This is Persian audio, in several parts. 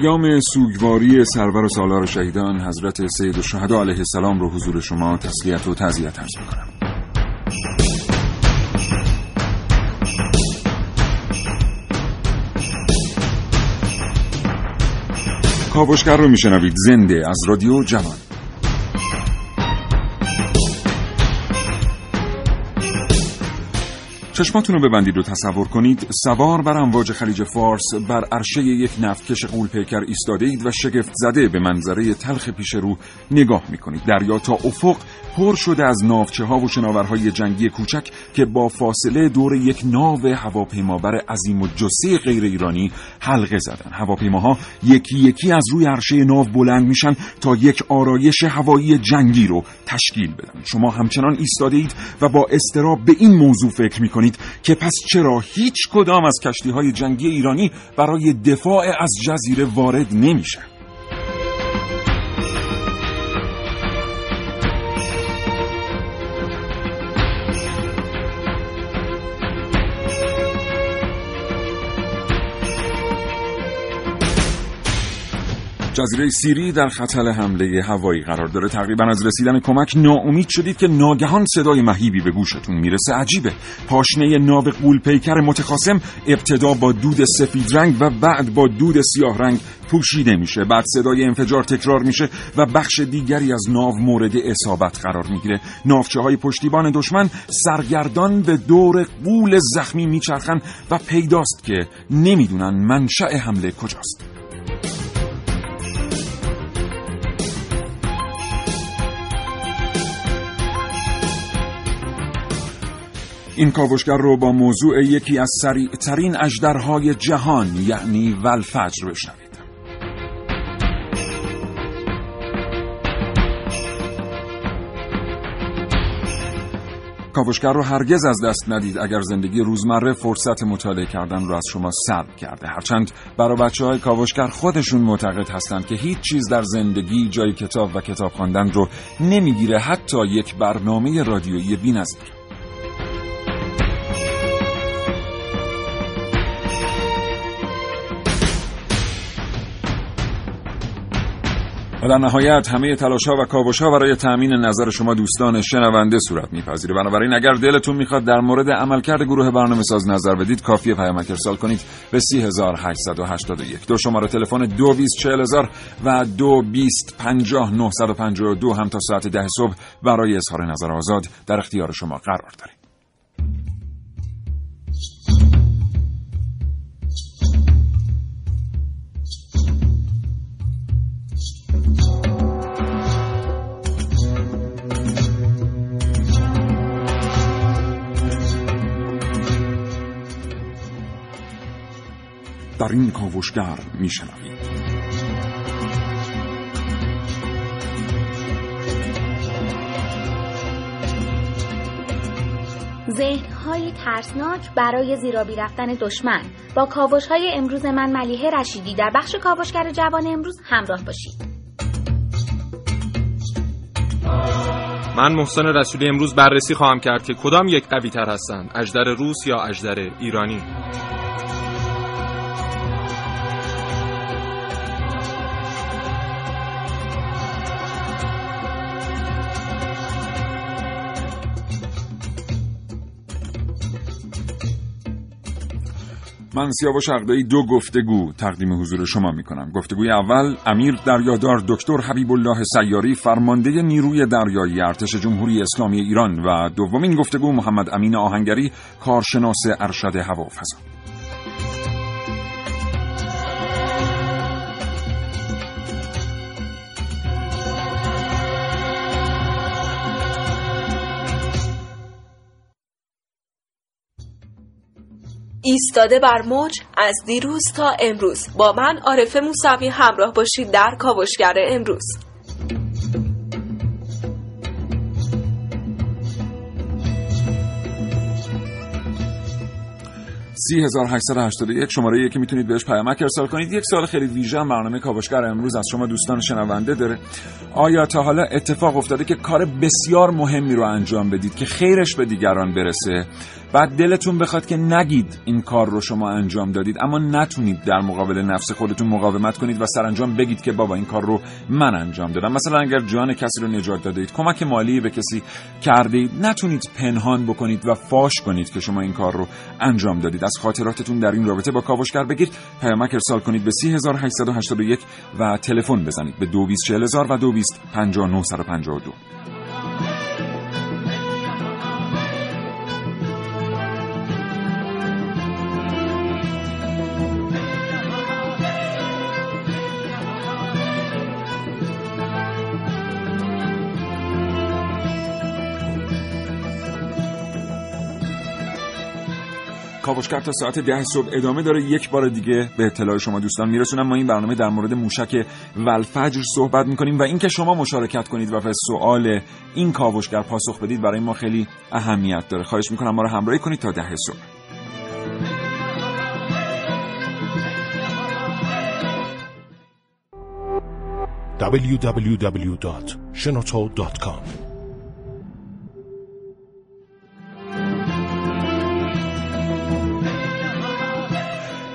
ایام سوگواری سرور و سالار شهیدان حضرت سید الشهدا علیه السلام رو حضور شما تسلیت و تعذیت عرض می‌کنم. کاوشگر رو میشنوید زنده از رادیو جوان. چشماتون رو ببندید و تصور کنید سوار بر امواج خلیج فارس بر عرشه یک نفتکش قول پیکر ایستاده اید و شگفت زده به منظره تلخ پیش رو نگاه می‌کنید. دریا تا افق پر شده از ناوچه ها و شناورهای جنگی کوچک که با فاصله دور یک ناو هواپیمابر عظیم و جسه غیر ایرانی حلقه زدن. هواپیماها یکی یکی از روی عرشه ناو بلند میشن تا یک آرایش هوایی جنگی رو تشکیل بدن. شما همچنان ایستاده اید و با استراب به این موضوع فکر می‌کنید که پس چرا هیچ کدام از کشتی های جنگی ایرانی برای دفاع از جزیره وارد نمیشن؟ جزیره سیری در خطر حمله هوایی قرار داره. تقریبا از رسیدن کمک ناامید شدید که ناگهان صدای مهیبی به گوشتون می‌رسه. عجیبه. پاشنه ناو قول پیکر متخاصم ابتدا با دود سفید رنگ و بعد با دود سیاه رنگ پوشیده میشه. بعد صدای انفجار تکرار میشه و بخش دیگری از ناو مورد اصابت قرار می‌گیره. ناوچه های پشتیبان دشمن سرگردان به دور قول زخمی میچرخن و پیداست که نمی‌دونن منشأ حمله کجاست. این کاوشگر رو با موضوع یکی از سریع ترین اجدرهای جهان یعنی ولفجر بشنوید کاوشگر رو هرگز از دست ندید اگر زندگی روزمره فرصت مطالعه کردن رو از شما سلب کرده. هرچند برای بچه های کاوشگر خودشون معتقد هستند که هیچ چیز در زندگی جای کتاب و کتاب خواندن رو نمی‌گیره حتی یک برنامه رادیویی بی‌نظیر. و در نهایت همه تلاش ها و کاوش ها برای تأمین نظر شما دوستان شنونده صورت میپذیره. بنابراین اگر دلتون می‌خواد در مورد عملکرد گروه برنامه ساز نظر بدید کافیه پیامک ارسال کنید به 3881 دو شماره تلفن 224000 و 2250 هم تا ساعت ده صبح برای اظهار نظر آزاد در اختیار شما قرار داریم در این کاوشگر میشنوید. ذهنهای ترسناک برای زیرابی رفتن دشمن. با کاوش های امروز من ملیه رشیدی در بخش کاوشگر جوان امروز همراه باشید. من محسن رسولی امروز بررسی خواهم کرد که کدام یک قوی تر هستند اجدر روس یا اجدر ایرانی؟ من سیاوش عقدایی دو گفتگو تقدیم حضور شما می کنم گفتگوی اول امیر دریادار دکتر حبیب الله سیاری فرمانده نیروی دریایی ارتش جمهوری اسلامی ایران و دومین گفتگو محمد امین آهنگری کارشناس ارشد هوا ایستاده بر موج از دیروز تا امروز. با من عارف موسوی همراه باشید در کاوشگر امروز. 3881 شماره که می‌تونید بهش پیامک ارسال کنید. یک سال خیلی ویژه برنامه کاوشگر امروز از شما دوستان شنونده داره. آیا تا حالا اتفاق افتاده که کار بسیار مهمی رو انجام بدید که خیرش به دیگران برسه؟ بعد دلتون بخواد که نگید این کار رو شما انجام دادید اما نتونید در مقابل نفس خودتون مقاومت کنید و سرانجام بگید که بابا این کار رو من انجام دادم. مثلا اگر جان کسی رو نجات دادید کمک مالی به کسی کردید نتونید پنهان بکنید و فاش کنید که شما این کار رو انجام دادید. از خاطراتتون در این رابطه با کاوشگر بگید پیامک ارسال کنید به 3881 و تلفن بزنید به 224000 و 225952 کاوشگر تا ساعت ده صبح ادامه داره. یک بار دیگه به اطلاع شما دوستان میرسونم. ما این برنامه در مورد موشک ولفجر صحبت می‌کنیم و اینکه شما مشارکت کنید و به سوال این کاوشگر پاسخ بدید برای ما خیلی اهمیت داره. خواهش می‌کنم ما رو همراهی کنید تا ده صبح. www.shenoto.com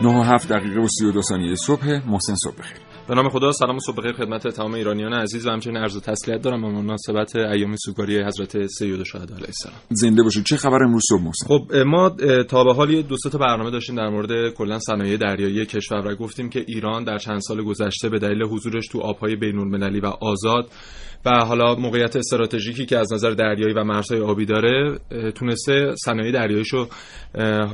نه و هفت دقیقه و سی و دو ثانیه صبح محسن صبح بخیر به نام خدا سلام و صبح بخیر خدمت تمام ایرانیان عزیز. و همچنین عرض و تسلیت دارم به مناسبت ایام سوگواری حضرت سید الشهدا علیه السلام. زنده باشید. چه خبر امروز صبح محسن؟ خب ما تا به حال دو تا برنامه داشتیم در مورد کلا صنایع دریایی کشور و گفتیم که ایران در چند سال گذشته به دلیل حضورش تو آبهای بین‌المللی و آزاد و حالا موقعیت استراتژیکی که از نظر دریایی و مرزهای آبی داره تونسته صنایع دریاییشو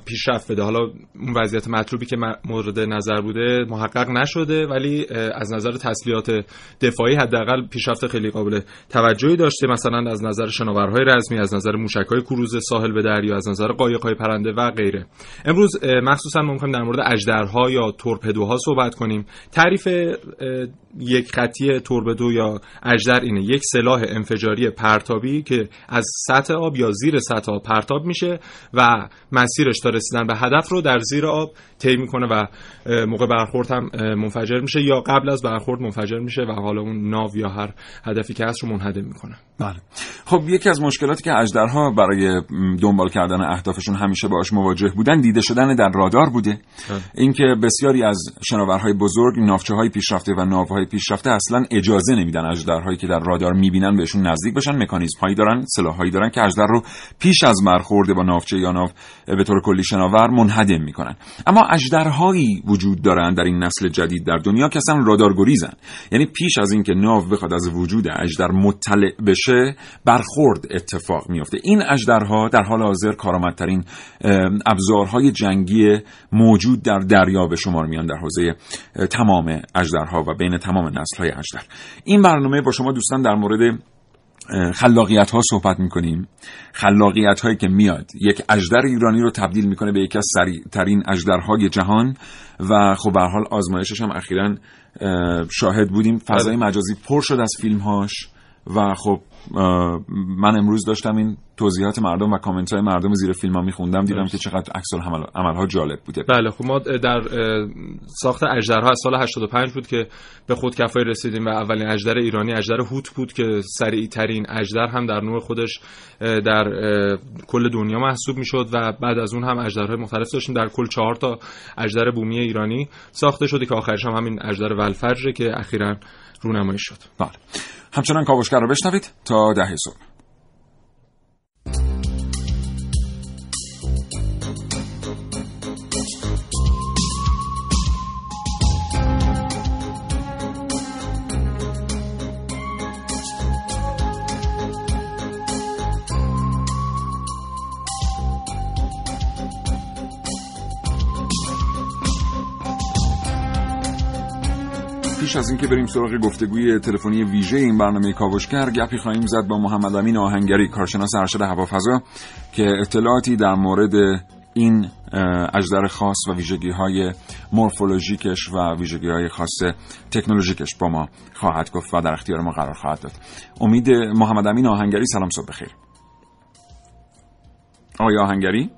پیشرفت بده. حالا اون وضعیت مطلوبی که مورد نظر بوده محقق نشده ولی از نظر تسلیحات دفاعی حداقل پیشرفت خیلی قابل توجهی داشته. مثلا از نظر شناورهای رزمی از نظر موشک‌های کروز ساحل به دریا از نظر قایق‌های پرنده و غیره. امروز مخصوصا می‌خوایم در مورد اژدرها یا تورپدوها صحبت کنیم. تعریف یک خطی تورپدو یا اژدر یک سلاح انفجاری پرتابی که از سطح آب یا زیر سطح آب پرتاب میشه و مسیرش تا رسیدن به هدف رو در زیر آب طی می‌کنه و موقع برخورد هم منفجر میشه یا قبل از برخورد منفجر میشه و حالا اون ناو یا هر هدفی که هست رو منهدم می‌کنه. بله. خب یکی از مشکلاتی که اژدرها برای دنبال کردن اهدافشون همیشه باش مواجه بودن دیده شدن در رادار بوده. بله. اینکه بسیاری از شناورهای بزرگ ناوچه های پیشرفته و ناوهای پیشرفته اصلا اجازه نمیدن اژدرهایی که در رادار می‌بینن بهشون نزدیک بشن مکانیزم هایی دارن سلاحهایی دارن که اژدر رو پیش از برخورد با ناوچه یا ناو به طور کلی شناور منهدم می‌کنن. اما اژدرهایی وجود دارن در این نسل جدید در دنیا که اصلا رادار گریزن یعنی پیش از اینکه ناو بخواد از وجود اژدر مطلع بشه برخورد اتفاق میفته این اژدرها در حال حاضر کارآمدترین ابزارهای جنگی موجود در دریا به شمار میان در حوزه تمام اژدرها و بین تمام نسل‌های اژدر. این برنامه با شما دوستان در مورد خلاقیت ها صحبت می‌کنیم. خلاقیت هایی که میاد. یک اجدر ایرانی رو تبدیل می‌کنه به یکی از سریع ترین اجدرهای جهان و خب به حال آزمایشش هم اخیرا شاهد بودیم. فضای بله. مجازی پر شد از فیلم هاش و خب من امروز داشتم این توضیحات مردم و کامنت های مردم زیر فیلم ها میخوندم. دیدم که چقدر عکس عمل ها جالب بوده. بله خب ما در ساخت اجدرها از سال 85 بود که به خود کفایی رسیدیم و اولین اجدر ایرانی اجدر هوت بود که سریع ترین اجدر هم در نوع خودش در کل دنیا محسوب می‌شد و بعد از اون هم اجدرهای مختلف داشتیم. در کل چهار تا اجدر بومی ایرانی ساخته شده که آخرش هم همین اجدر ولفجر که اخیرا رونمایی شد. بله. همچنان کاوشگر رو بشنوید تا ده صبح. پیش از اینکه بریم سراغ گفتگوی تلفنی ویژه این برنامه کاوشگر گپی خواهیم زد با محمد امین آهنگری کارشناس ارشد هوافضا که اطلاعاتی در مورد این اجدر خاص و ویژگی های مورفولوژیکش و ویژگی های خاص تکنولوژیکش با ما خواهد گفت و در اختیار ما قرار خواهد داد. امید محمد امین آهنگری سلام صبح بخیر. آقای آهنگری؟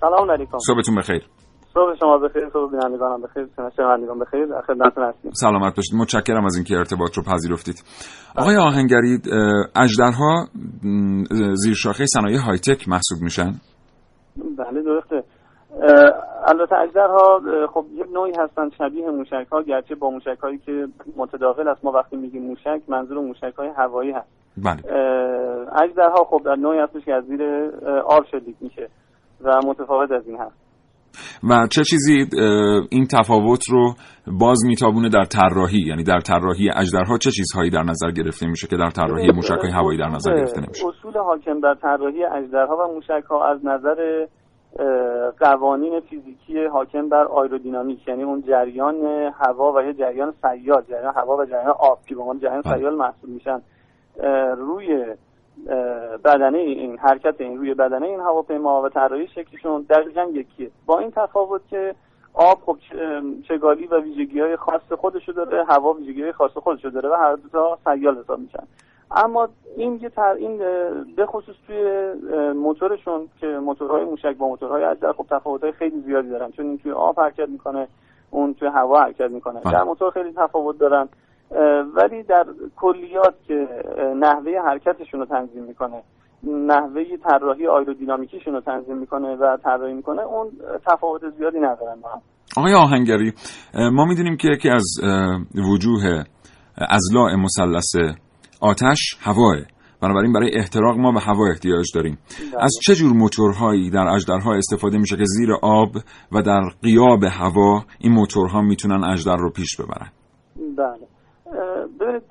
سلام علیکم. صبحتون بخیر. صبح شما بخیر صبح بینندگانم بخیر شنوندگان بخیر خدمتتون هستیم. سلامت باشید. متشکرم از اینکه ارتباط رو پذیرفتید. آقای آهنگری اجدرها زیر شاخه صنایع های تک محسوب میشن؟ بله درسته. البته اجدرها خب یک نوعی هستن شبیه موشک ها گرچه با موشک هایی که متداخل است ما وقتی میگیم موشک منظور موشک های هوایی هست. بله. اجدرها خب در نوعی هستش که از زیر آب شلیک میشه و متفاوت از این هست. و چه چیزی این تفاوت رو باز میتابونه در طراحی یعنی در طراحی اجدرها چه چیزهایی در نظر گرفته میشه که در طراحی موشک هوایی در نظر گرفته نمیشه اصول حاکم در طراحی اجدرها و موشک ها از نظر قوانین فیزیکی حاکم بر آیرودینامیک یعنی اون جریان هوا و یه جریان سیال جریان هوا و جریان آب که به عنوان جریان بله. سیال محسوب میشن روی بدنه این حرکت این روی بدنه این هواپیما و طراحی شکلشون دقیقا یکیه. با این تفاوت که آب خب چگالی و ویژگی های خاص خودشو داره هوا ویژگی های خاص خودشو داره و هر دو تا سیال حساب میشن اما این یه تر این به خصوص توی موتورشون که موتورهای موشک با موتورهای اجدر خب تفاوت‌های خیلی زیادی دارن. چون این توی آب حرکت می‌کنه اون توی هوا حرکت می‌کنه. در موتور خیلی تفاوت دارن. ولی در کلیات که نحوه حرکتشون رو تنظیم می‌کنه نحوه طراحی آیرودینامیکیشون رو تنظیم می‌کنه و طراحی می‌کنه اون تفاوت زیادی ندارن با هم. آقای آهنگری ما می‌دونیم که یکی از وجوه ازلاع مثلث آتش هواه. بنابراین برای احتراق ما به هوا احتیاج داریم. از چه جور موتورهایی در اجدرها استفاده میشه که زیر آب و در قیاب هوا این موتورها می‌تونن اجدر رو پیش ببرن؟ بله. ببینید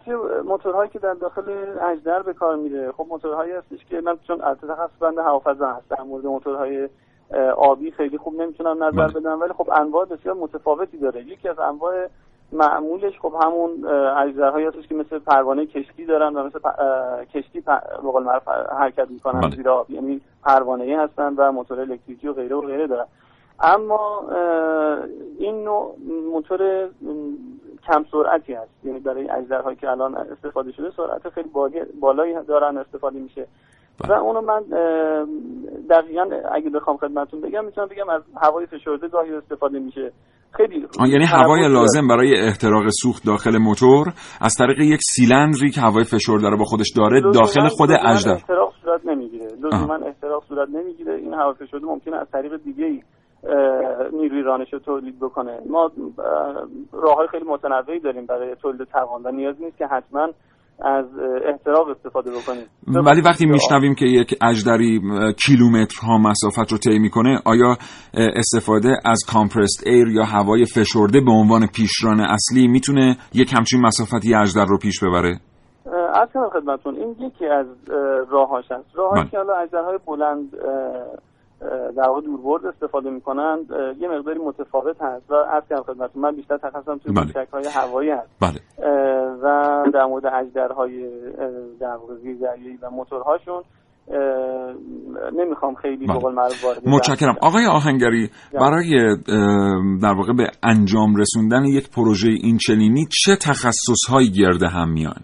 موتورهایی که در داخل اجدر به کار میره خب موتورهایی هستش که من چون تخصص بنده هوافضا هست در مورد موتورهای آبی خیلی خوب نمی‌تونم نظر بدم ولی خب انواع بسیار متفاوتی داره. یکی از انواع معمولش خب همون اجزاهایی هستش که مثل پروانه کشتی دارن و مثل کشتی به قول معروف حرکت می‌کنن بله. زیر آب یعنی پروانه ای هستن و موتور الکتریکی و غیره و غیره دارن. اما این نوع موتور کم سرعتی هست. یعنی برای اجدرهایی که الان استفاده شده سرعت خیلی بالایی دارن استفاده میشه. و اونو من دقیقا اگه بخوام خدمتتون بگم می‌تونم بگم از هوای فشرده گاهی استفاده میشه. خیلی یعنی هوای لازم برای احتراق سوخت داخل موتور از طریق یک سیلندری که هوای فشرده رو با خودش داره داخل خود اجدر احتراق صورت نمی‌گیره. لزوما احتراق صورت نمی‌گیره. این هوای فشرده ممکنه از طریق دیگه ای نیروی رانش رو تولید بکنه. ما راه های خیلی متنوعی داریم برای تولید توان و نیازی نیست که حتما از احتراق استفاده بکنیم. ولی وقتی میشنویم که یک اجدری کیلومترها مسافت رو طی می‌کنه آیا استفاده از کامپرست ایر یا هوای فشرده به عنوان پیشران اصلی می‌تونه یک همچین مسافتی اجدر رو پیش ببره؟ از خدمتون این یکی از راهاش هست راهاش که حالا اجدرهای بلند در واقع دوربرد استفاده می‌کنن یه مقداری متفاوت هست و از کنم خدمتتون من بیشتر تخصصم توی بله. موشک‌های هوایی هست بله. و در مورد اجدرهای در واقع زیردریایی و موتورهاشون نمی‌خوام خیلی بله. معروف وارد متشکرم آقای آهنگری برای در واقع به انجام رسوندن یک پروژه این چنینی چه تخصصهایی گرده هم میان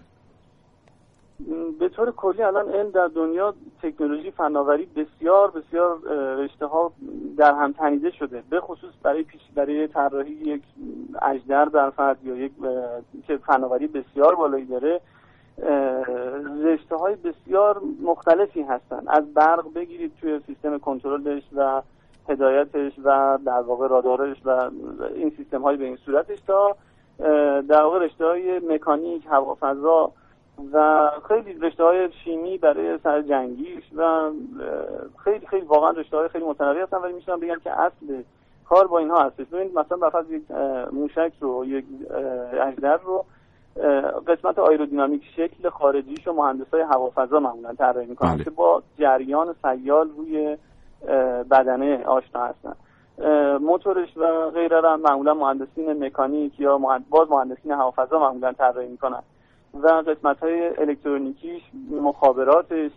طور کلی الان علم در دنیا تکنولوژی فناوری بسیار بسیار رشته ها در هم تنیده شده. به خصوص برای پیش برای طراحی یک اجدر در فرد یا یک که فناوری بسیار بالایی داره رشته های بسیار مختلفی هستن. از برق بگیرید توی سیستم کنترلش و هدایتش و در واقع رادارش و این سیستم های به این صورتش تا در واقع رشته های مکانیک هوافضا و خیلی رشته های شیمی برای سر جنگیش و خیلی خیلی واقعا رشته های خیلی متنوعی هستن ولی میشونم بگم که اصل کار با اینها هستش. ببینید مثلا بفرض یک موشک رو یک اجدر رو قسمت آیرودینامیک شکل خارجیش و مهندسای هوافضا معمولا طراحی می‌کنن بله. که با جریان سیال روی بدنه آشنا هستن. موتورش و غیره را معمولا مهندسین مکانیک یا مهند... باز مهندسین هوافضا معمولا طراحی می‌کنن. و قسمت های الکترونیکیش مخابراتش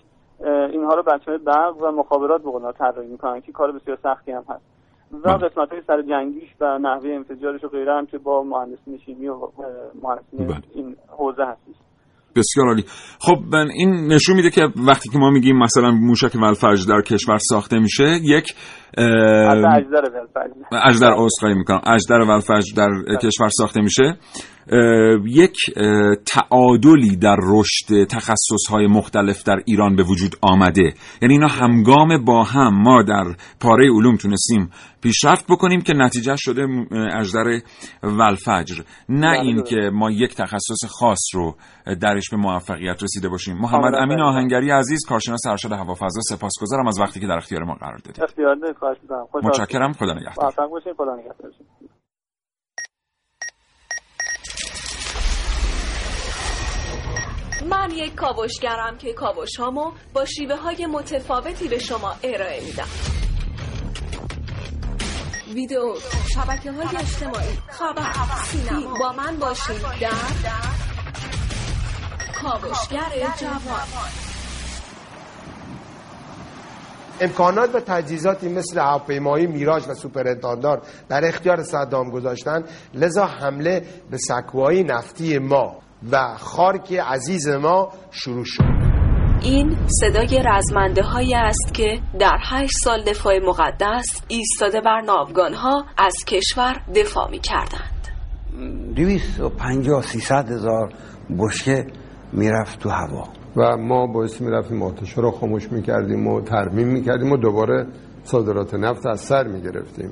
اینها رو بچه های برق و مخابرات به طراحی می‌کنن که کار بسیار سختی هم هست و بله. قسمت های سر جنگیش و نحوه انفجارش و غیره هم که با مهندسین شیمی و مهندسین بله. این حوزه هستش بسیار عالی خب من این نشون میده که وقتی که ما میگیم مثلا موشک ولفج در کشور ساخته میشه یک اجدر اسخای می‌کنم اجدر ولفج در بله. کشور ساخته میشه یک تعادلی در رشد تخصص های مختلف در ایران به وجود آمده. یعنی اینا همگام با هم ما در پاره علوم تونستیم پیشرفت بکنیم که نتیجه شده اجدر ولفجر نه بله، این بله. که ما یک تخصص خاص رو درش به موفقیت رسیده باشیم. محمد امین آهنگری عزیز کارشناس ارشد هوافضا سپاسگزارم از وقتی که در اختیار ما قرار دادید. متشکرم. خدا نگهدار. خدا نگهدار. من یک کاوشگرم که کاوش هامو با شیوه های متفاوتی به شما ارائه میدم. ویدیو شبکه های اجتماعی خبر سینما. با من باشید در کاوشگر جوان. امکانات و تجهیزاتی مثل هواپیمایی میراج و سوپر انتاندار در اختیار صدام گذاشتن لذا حمله به سکوهای نفتی ما. و خارک عزیز ما شروع شد. این صدای رزمنده هایی است که در هشت سال دفاع مقدس ایستاده بر ناوگان ها از کشور دفاع می کردند دویست و پنجاه سیصد هزار بشکه می‌رفت تو هوا. و ما باعث می‌رفتیم آتش رو خاموش می‌کردیم و ترمیم می‌کردیم و دوباره صادرات نفت از سر می‌گرفتیم.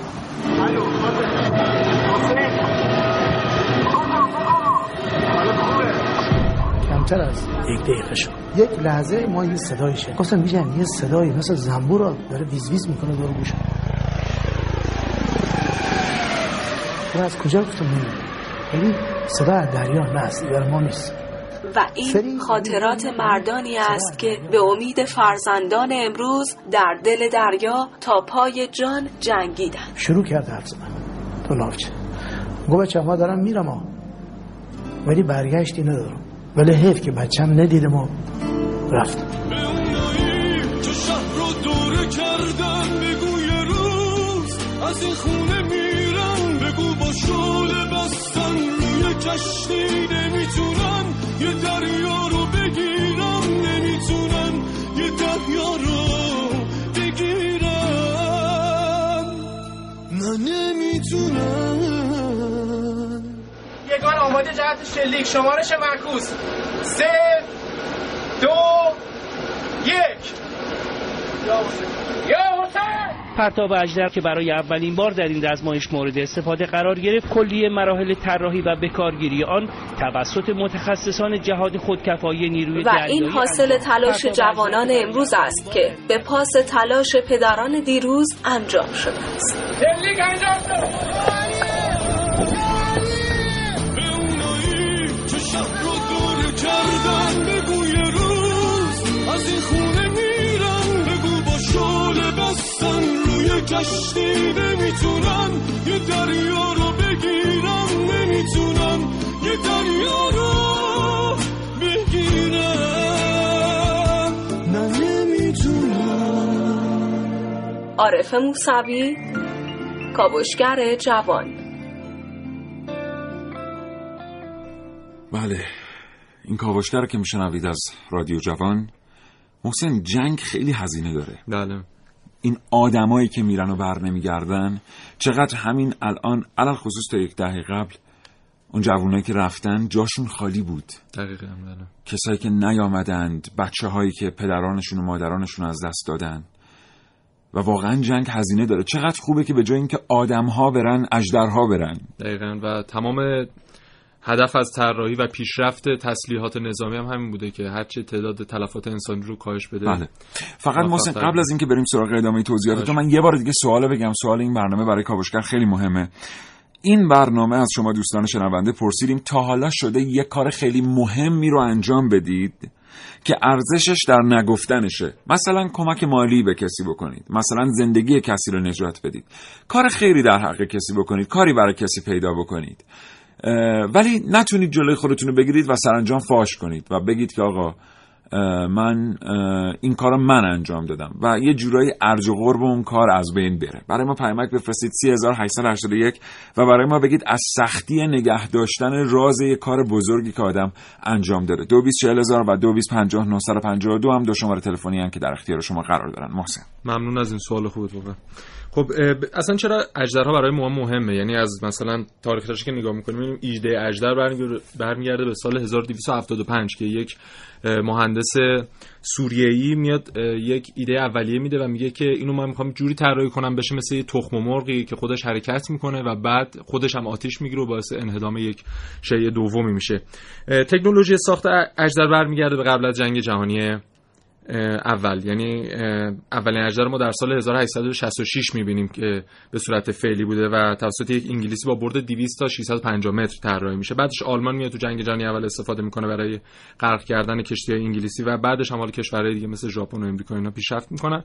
کمتر از یک دقیقه شد یک لحظه ما یه صدایی شد گفتم میگم یه صدایی مثل زنبور داره ویز ویز می‌کنه دور گوشم از کجا گفتم؟ نمی‌دونم یعنی صدا دریا نه از ما نیست. و این خاطرات مردانی است که به امید فرزندان امروز در دل دریا تا پای جان جنگیدن شروع کرد حرف زدن. تو لاوچه گو بچه ما دارم میرم ها ولی برگشتی ندارم. ولی حیف که بچم ندیده ما رفتم. از این خونه میرم بگو با شول بستن. روی کشتی نمی‌تونن یه دریا رو بگیرم نمی‌تونن یه دریا رو بگیرم نه نمی‌تونن یگان آماده جهت شلیک شمارش معکوس. سه دو یک. یا پرتاب اجدر که برای اولین بار در این رزمایش مورد استفاده قرار گرفت کلیه مراحل طراحی و بکارگیری آن توسط متخصصان جهاد خودکفایی نیروی و این حاصل تلاش جوانان امروز است که به پاس تلاش پدران دیروز انجام شده است. کشتی نمی‌تونن یه دریا رو بگیرم نمی‌تونن یه دریا رو بگیرم نه نمی‌تونن عارف موسوی کابوشگر جوان. بله این کاوشگر که میشنوید از رادیو جوان محسن جنگ خیلی هزینه داره. بله. این آدمایی که میرن و بر نمیگردن چقدر همین الان علال خصوص تا یک دهه قبل اون جوانایی که رفتن جاشون خالی بود. دقیقا. کسایی که نیامدند بچه هایی که پدرانشون و مادرانشون از دست دادن. و واقعا جنگ هزینه داره. چقدر خوبه که به جای اینکه آدم ها برن اجدرها برن. دقیقا و تمام هدف از طراحی و پیشرفت تسلیحات نظامی هم همین بوده که هرچه تعداد تلفات انسانی رو کاهش بده بله. فقط محسن قبل از اینکه بریم سراغ ادامه توضیحات تو من یه بار دیگه سوال بگم. سوال این برنامه برای کاوشگر خیلی مهمه. این برنامه از شما دوستان شنونده پرسیدیم تا حالا شده یه کار خیلی مهمی رو انجام بدید که ارزشش در نگفتنشه. مثلا کمک مالی به کسی بکنید. مثلا زندگی کسی رو نجات بدید. کار خیری در حق کسی بکنید. کاری برای کسی پیدا بکنید. ولی نتونید جلوی خودتون رو بگیرید و سرانجام فاش کنید و بگید که آقا من این کار من انجام دادم و یه جورایی ارج و قرب اون کار از بین بره. برای ما پیامک بفرستید 3881 و برای ما بگید از سختی نگه داشتن راز یه کار بزرگی که آدم انجام داره 224000 و 225952 هم دو شماره تلفنی هم که در اختیار شما قرار دارن. محسن. ممنون از این سوال خوبت واقعا. خب اصلا چرا اجدرها برای ما مهمه؟ یعنی از مثلا تاریخش که نگاه می‌کنیم می‌بینیم ایده اجدر برمیگرده به سال 1275 که یک مهندس سوریه‌ای میاد یک ایده اولیه میده و میگه که اینو من می‌خوام جوری طراحی کنم بشه مثل یه تخم مرغی که خودش حرکت می‌کنه و بعد خودش هم آتیش می‌گیره و باعث انهدام یک شیء دومی میشه. تکنولوژی ساخت اجدر برمیگرده به قبل از جنگ جهانی اول. یعنی اولین اجدر ما در سال 1866 می‌بینیم که به صورت فعلی بوده و توسط یک انگلیسی با برد 200 تا 650 متر طراحی میشه. بعدش آلمان میاد تو جنگ جهانی اول استفاده می‌کنه برای غرق کردن کشتی انگلیسی و بعدش هم حالا کشورهای دیگه مثل ژاپن و امریکا اینا پیشرفت می‌کنن.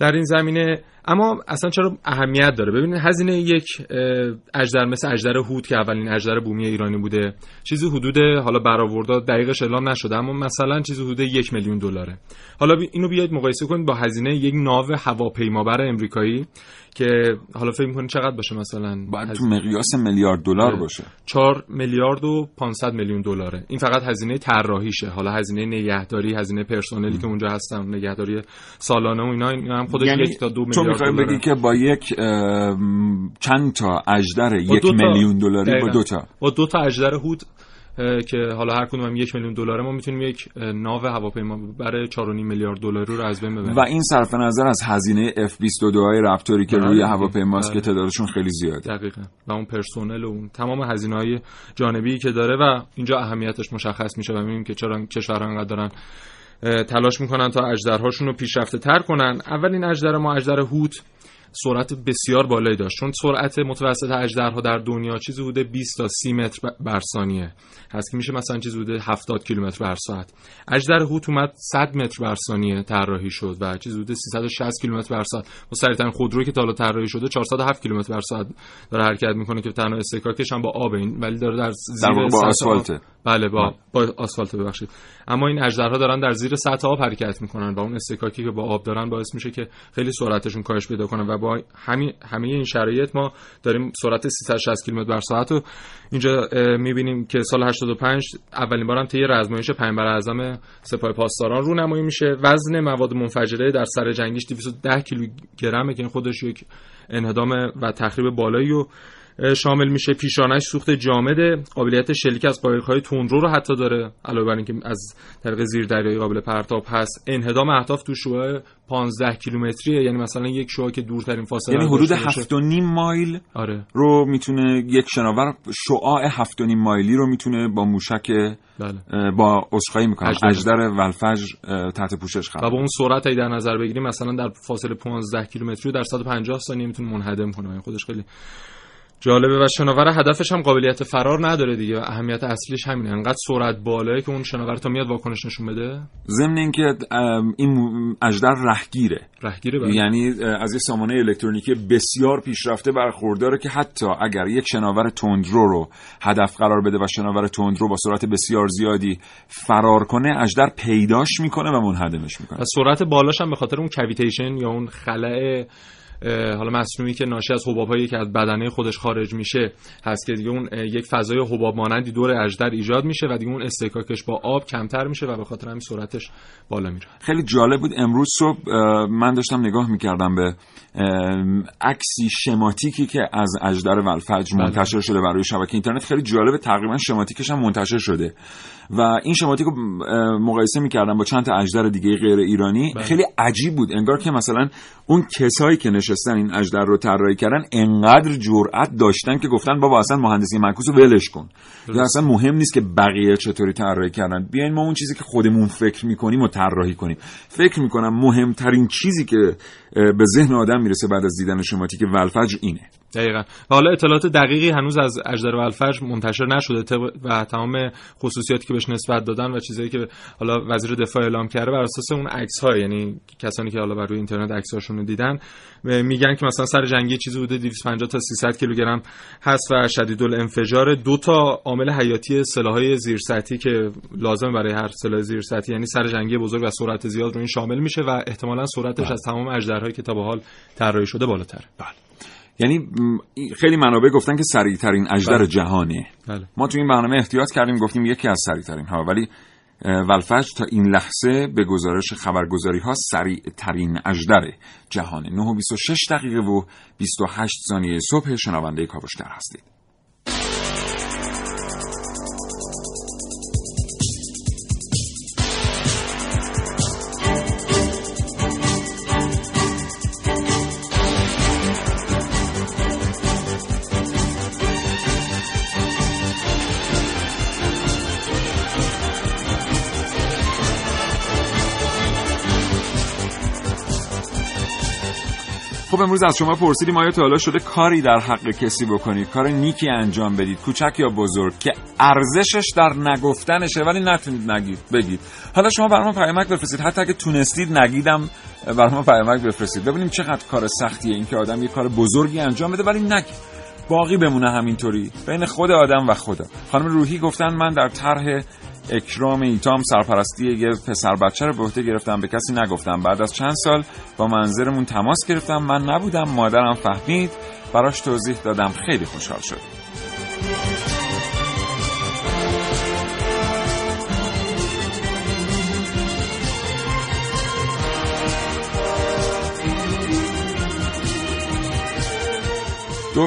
در این زمینه. اما اصلا چرا اهمیت داره؟ ببینید هزینه یک اجدر مثل اجدر هود که اولین اجدر بومی ایرانی بوده چیزی حدود حالا برآوردا دقیقش اعلام نشده اما مثلا چیزی حدود یک میلیون دلاره. حالا اینو بیاید مقایسه کنید با هزینه یک ناو هواپیمابر امریکایی. که حالا فکر می‌کنید چقدر باشه مثلا؟ باید تو مقیاس میلیارد دلار باشه. 4 میلیارد و 500 میلیون دلاره. این فقط هزینه طراحیشه. حالا هزینه نگهداری هزینه پرسنلی که اونجا هستن نگهداری سالانه و اینا, اینا هم خودش یعنی یک تا دو میلیارد تو بگی که با یک چند تا اجدر یک میلیون دلاری با دو تا. با دو تا اجدر هود که حالا هر کدوم هم یک میلیون دلاره ما می‌تونیم یک ناو هواپیما برای 4.5 میلیارد دلاری رو از بین ببریم. و این صرف نظر از هزینه F22 های رپتوری که روی هواپیماست که تعدادشون خیلی زیاده. دقیقاً. و اون پرسنل و اون تمام هزینه های جانبی که داره و اینجا اهمیتش مشخص میشه و می‌بینیم که چرا کشورها انقدر دارن تلاش می‌کنن تا اجدرهاشون رو پیشرفته تر کنن. اولین اجدر ما اجدر هوت سرعت بسیار بالایی داشت. چون سرعت متوسط اجدرها در دنیا چیزی بوده 20 تا 30 متر بر ثانیه. هست که میشه مثلا چیزی بوده 70 کیلومتر بر ساعت. اجدر هوت اومد 100 متر بر ثانیه طراحی شد و چیزی بوده 360 کیلومتر بر ساعت. و سریعترین خودرویی که تا حالا طراحی شده 407 کیلومتر بر ساعت داره حرکت می‌کنه که تنها استکاکش هم با آب این ولی داره در زیر در با آسفالت بله با با آسفالت ببخشید. اما این اجدرها دارن در زیر سطح آب حرکت می‌کنن و اون استکاکی که با آب دارن باعث میشه که خیلی سرعتشون کاهش پیدا کنه و با همین همه این شرایط ما داریم سرعت 360 کیلومتر بر ساعت رو اینجا می‌بینیم که سال 85 اولین بارم طی رزمایش پیامبر اعظم سپاه پاسداران رونمایی میشه. وزن مواد منفجره در سر جنگیش 210 کیلوگرمه که این خودش یک انهدام و تخریب بالایی رو شامل میشه پیشانش سوخت جامده قابلیت شلیک از قایق‌های تندرو رو حتی داره. علاوه بر اینکه از طریق زیردریایی قابل پرتاب هست. انهدام اهداف تو شعاع 15 کیلومتریه. یعنی مثلا یک شعاع که دورترین فاصله یعنی حدود 7.5 مایل آره. رو می‌تونه یک شناور شعاع 7.5 مایلی رو می‌تونه با موشک بله. با اسخایی می‌کنه. اجدر. ولفج تحت پوشش خواهد و با اون سرعت در نظر بگیریم مثلا در فاصله 15 کیلومتری در 150 ثانیه می‌تونه منهدم کنه. یعنی خودش خیلی جالبه و شناور هدفش هم قابلیت فرار نداره دیگه اهمیت اصلیش همینه. انقدر سرعت بالاه که اون شناور تا میاد واکنش نشون بده؟ ضمن اینکه این اجدر رهگیره. رهگیره بله. یعنی از یه سامانه الکترونیکی بسیار پیشرفته برخورداره که حتی اگر یک شناور تندرو رو هدف قرار بده و شناور تندرو با سرعت بسیار زیادی فرار کنه اجدر پیداش می‌کنه و منهدمش می‌کنه. و سرعت بالاش هم به خاطر اون کویتیشن یا اون خلأ حالا مصنوعی که ناشی از حبابهایی که از بدنه خودش خارج میشه هست که دیگه اون یک فضای حباب مانندی دور اجدر ایجاد میشه و دیگه اون استکاکش با آب کمتر میشه و به خاطر همین سرعتش بالا میره. خیلی جالب بود. امروز صبح من داشتم نگاه می‌کردم به عکسی شماتیکی که از اجدر ولفج منتشر شده برای شبکه اینترنت. خیلی جالب تقریبا شماتیکش هم منتشر شده. و این شماتیک رو مقایسه می‌کردم با چند تا اجدر دیگه غیر ایرانی. بله. خیلی عجیب بود. انگار که مثلا اون کسایی که نشستن این اجدر رو طراحی کردن انقدر جرأت داشتن که گفتن بابا اصلا مهندسی معکوس رو ولش کن. یا اصلا مهم نیست که بقیه چطوری طراحی کردن. بیاین ما اون چیزی که خودمون فکر می‌کنیم و طراحی کنیم. فکر می‌کنم مهمترین چیزی که به ذهن آدم می‌رسه بعد از دیدن شماتیک ولفجر اینه. دقیقا. و حالا اطلاعات دقیقی هنوز از اجدر و الفجر منتشر نشده و تمام خصوصیاتی که بهش نسبت دادن و چیزایی که حالا وزیر دفاع اعلام کرده بر اساس اون عکس ها یعنی کسانی که حالا بر روی اینترنت عکساشون رو دیدن میگن که مثلا سر جنگی چیزی بوده 250 تا 300 کیلوگرم هست و شدید الانفجار دو تا عامل حیاتی سلاحهای زیرسطحی که لازم برای هر سلاح زیرسطحی یعنی سر جنگی بزرگ و سرعت زیاد رو این شامل میشه و احتمالا سرعتش بله. از تمام اجدرهایی که تا به حال طراحی شده بالاتره. بله. یعنی خیلی منابع گفتن که سریع ترین اجدر بله. جهانه بله. ما تو این برنامه احتیاط کردیم گفتیم یکی از سریع ترین ها ولی ولفج تا این لحظه به گزارش خبرگزاری ها سریع ترین اجدر جهانه 9 و 26 دقیقه و 28 ثانیه صبح شنونده کاوشگر هستید امروز از شما پرسیدیم آیا تا حالا شده کاری در حق کسی بکنید؟ کار نیکی انجام بدید کوچک یا بزرگ که ارزشش در نگفتنشه ولی نتونید نگید بگید. حالا شما برام پیامک بفرستید. حتی اگه تونستید نگیدم برام پیامک بفرستید. ببینیم چقدر کار سختیه این که آدم یه کار بزرگی انجام بده ولی نگید باقی بمونه همینطوری. بین خود آدم و خدا. خانم روحی گفتن من در طرح اکرام ایتام سرپرستی یه پسر بچه رو به عهده گرفتم به کسی نگفتم. بعد از چند سال با منظرمون تماس گرفتم. من نبودم مادرم فهمید. براش توضیح دادم. خیلی خوشحال شد. دو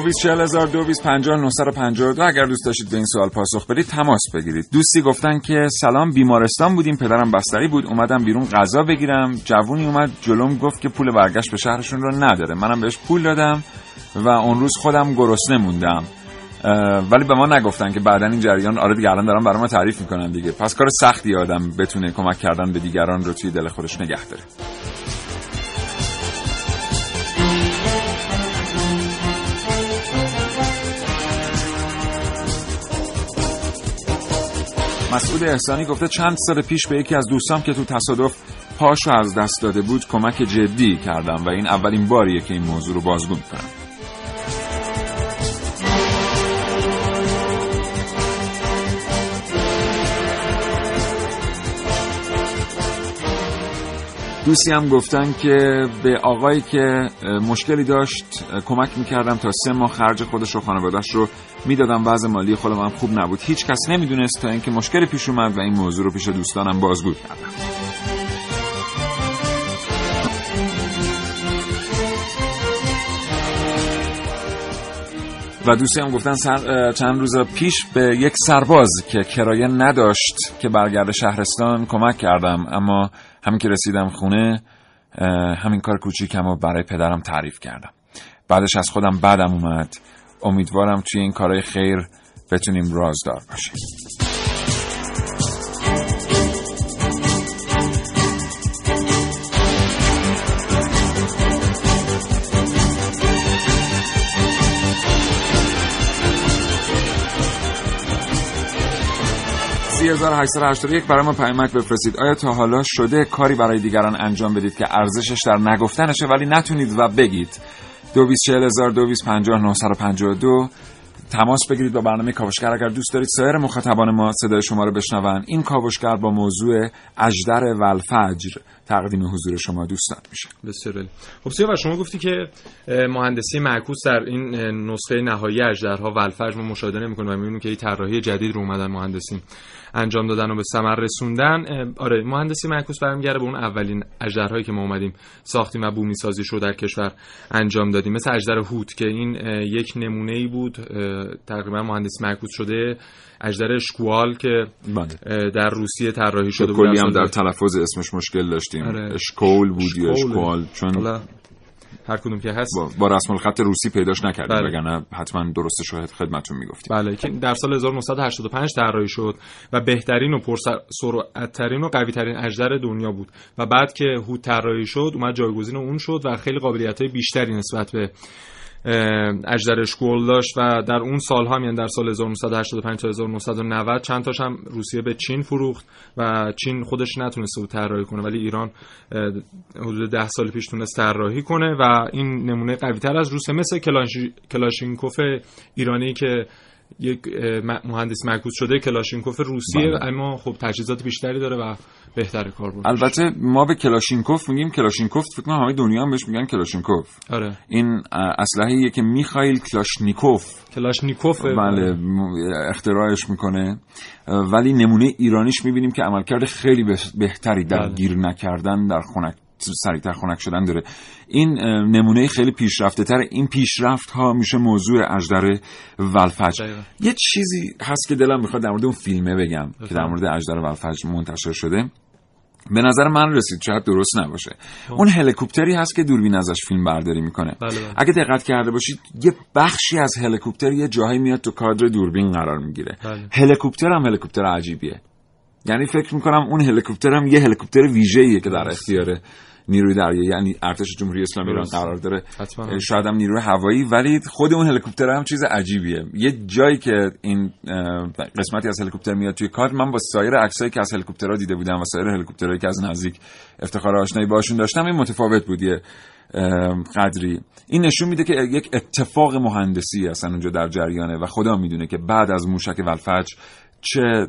اگر دوست داشتید به این سوال پاسخ بدید تماس بگیرید. دوستی گفتن که سلام بیمارستان بودیم پدرم بستری بود. اومدم بیرون غذا بگیرم. جوونی اومد جلوم گفت که پول برگشت به شهرشون رو نداره. منم بهش پول دادم و اون روز خودم گرسنه موندم. ولی به ما نگفتن که بعدا این جریان آره دیگه الان دارن برای ما تعریف می‌کنن دیگه. پس کار سختی آدم بتونه کمک کردن به دیگران رو توی دل خودش نگه داره. مسعود احسانی گفته چند سال پیش به یکی از دوستام که تو تصادف پاشو از دست داده بود کمک جدی کردم و این اولین باریه که این موضوع رو بازگو می‌کنم. دوستی هم گفتن که به آقایی که مشکلی داشت کمک می‌کردم تا سه ماه خرج خودش و خانوادش رو می‌دادم وضع مالی خودم هم خوب نبود. هیچ کس نمی‌دونست تا اینکه مشکلی پیش اومد و این موضوع رو پیش دوستانم بازگو کردم. و دوستی هم گفتن سر چند روز پیش به یک سرباز که کرایه نداشت که برگرد شهرستان کمک کردم. اما همین که رسیدم خونه همین کار کوچیکم رو برای پدرم تعریف کردم. بعدش از خودم بعدم اومد. امیدوارم توی این کارهای خیر بتونیم رازدار باشیم. 3881 برای ما پیامک بفرستید. آیا تا حالا شده کاری برای دیگران انجام بدید که ارزشش در نگفتنشه ولی نتونید و بگید؟ 224000 تماس بگیرید با برنامه کاوشگر. اگر دوست دارید سایر مخاطبان ما صدای شما رو بشنون این کاوشگر با موضوع اجدر والفجر تقدیم حضور شما دوستان میشه. بسیار خب و شما گفتی که مهندسی معکوس در این نسخه نهایی اجدرها والفجر ما مشاهده نمی‌کنیم و می‌بینیم که این طراحی جدید رو اومدن مهندسین. انجام دادن و به ثمر رسوندن آره مهندسی معکوس برمیگرده به اون اولین اجدرهایی که ما اومدیم ساختیم و بومی سازی رو در کشور انجام دادیم. مثل اجدر هوت که این یک نمونه ای بود تقریبا مهندسی معکوس شده اجدر اشکوال که بله. در روسیه طراحی شده بود. کلی هم در تلفظ اسمش مشکل داشتیم. آره. اشکول بود یا اشکوال. چون هر کدوم که هست با, با رسم الخط روسی پیداش نکردیم بله. وگرنه حتما درستش رو خدمتتون می‌گفتیم بله که در سال 1985 طراحی شد و بهترین و پرسرعترین و قویترین اژدر دنیا بود و بعد که هود طراحی شد اومد جایگزین اون شد و خیلی قابلیت های بیشتری نسبت به اجدرش گل داشت و در اون سال هم یعنی در سال 1985 تا 1990 چند تاش هم روسیه به چین فروخت و چین خودش نتونسته بود طراحی کنه ولی ایران حدود 10 سال پیش تونست طراحی کنه و این نمونه قوی تر از روسیه مثل کلاش- کلاشینکوف ایرانی که یک مهندس معکوس شده کلاشینکوف روسیه. بله. اما خب تجهیزات بیشتری داره و بهتر کار بود. البته ما به کلاشینکوف میگیم کلاشینکوف فکر کنم همه دنیا هم بهش میگن کلاشینکوف. آره. این اسلحه‌ایه که میخائیل کلاشنیکوف. کلاشنیکوف. بله اختراعش می‌کنه. ولی نمونه ایرانیش می‌بینیم که عملکرد خیلی به- بهتری در بله. گیر نکردن در خنک سریعتر خنک شدن داره. این نمونه خیلی پیشرفته تر این پیشرفت ها میشه موضوع اجدر ولفج. دقیقا. یه چیزی هست که دلم می‌خواد در مورد اون فیلمه بگم که در مورد اجدر ولفج منتشر شده. به نظر من رسید. شاید درست نباشه. اون هلیکوپتری هست که دوربین ازش فیلم برداری می‌کنه. بله بله. اگه دقت کرده باشید یه بخشی از هلیکوپتر یه جاهایی میاد تو کادر دوربین قرار می‌گیره. بله. هلیکوپتر هم هلیکوپتر عجیبیه. یعنی فکر می‌کنم اون هلیکوپتر هم یه هلیکوپتر ویژه‌ایه که در اختیار نیروی دریایی یعنی ارتش جمهوری اسلامی ایران. قرار داره حتما. شاید هم نیروی هوایی ولی خود اون هلیکوپتر هم چیز عجیبیه یه جایی که این قسمتی از هلیکوپتر میاد توی کادر من با سایر عکسایی که از هلیکوپترها دیده بودم و سایر هلیکوپترهایی که از نزدیک افتخار آشنایی باشون داشتم این متفاوت بود یه اه، قدری این نشون میده که یک اتفاق مهندسی اصلا اونجا در جریانه و خدا می‌دونه که بعد از موشک ولفج چه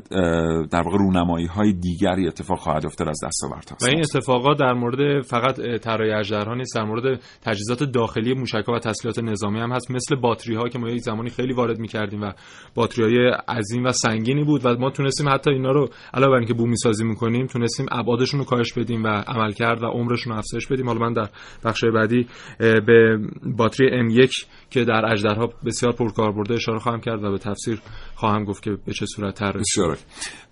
در واقع رونمایی های دیگری اتفاق خواهد افتاد از دستاورد و این اتفاقات در مورد فقط طراحی اژدرها نیست در مورد تجهیزات داخلی موشک‌ها و تسلیحات نظامی هم هست. مثل باتری ها که ما یک زمانی خیلی وارد می‌کردیم و باتری های عظیم و سنگینی بود و ما تونستیم حتی اینا رو علاوه بر اینکه بومی سازی می‌کنیم تونستیم ابعادشون رو کاهش بدیم و عملکرد و عمرشون رو افزایش بدیم. حالا من در بخش بعدی به باتری M1 که در اژدرها بسیار پرکاربرد اشاره خواهم کرد و به تفسیر خواهم گفت که به چه صورت بسیار عالی.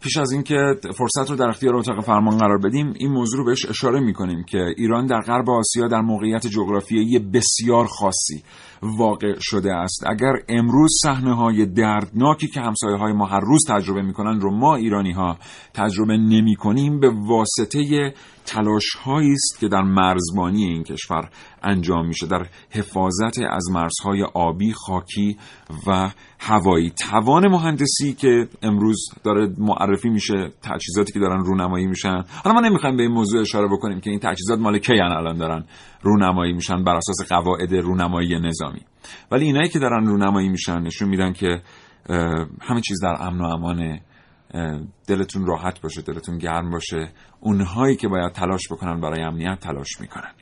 پیش از اینکه فرصت رو در اختیار اتاق فرمان قرار بدیم این موضوع رو بهش اشاره می‌کنیم که ایران در غرب آسیا در موقعیت جغرافیایی بسیار خاصی واقع شده است اگر امروز صحنه های دردناکی که همسایه های ما هر روز تجربه می‌کنن رو ما ایرانی ها تجربه نمی کنیم به واسطه تلاش است که در مرزبانی این کشور انجام میشه در حفاظت از مرزهای آبی، خاکی و هوایی. توان مهندسی که امروز داره معرفی میشه تجهیزاتی که دارن رونمایی میشن. حالا ما نمی‌خوایم به این موضوع اشاره بکنیم که این تجهیزات مال کی الان دارن؟ رونمایی میشن بر اساس قواعد رونمایی نظامی. ولی اینایی که دارن رونمایی میشن نشون میدن که همه چیز در امن و امانه دلتون راحت باشه دلتون گرم باشه. اونهایی که باید تلاش بکنن برای امنیت تلاش می‌کنن.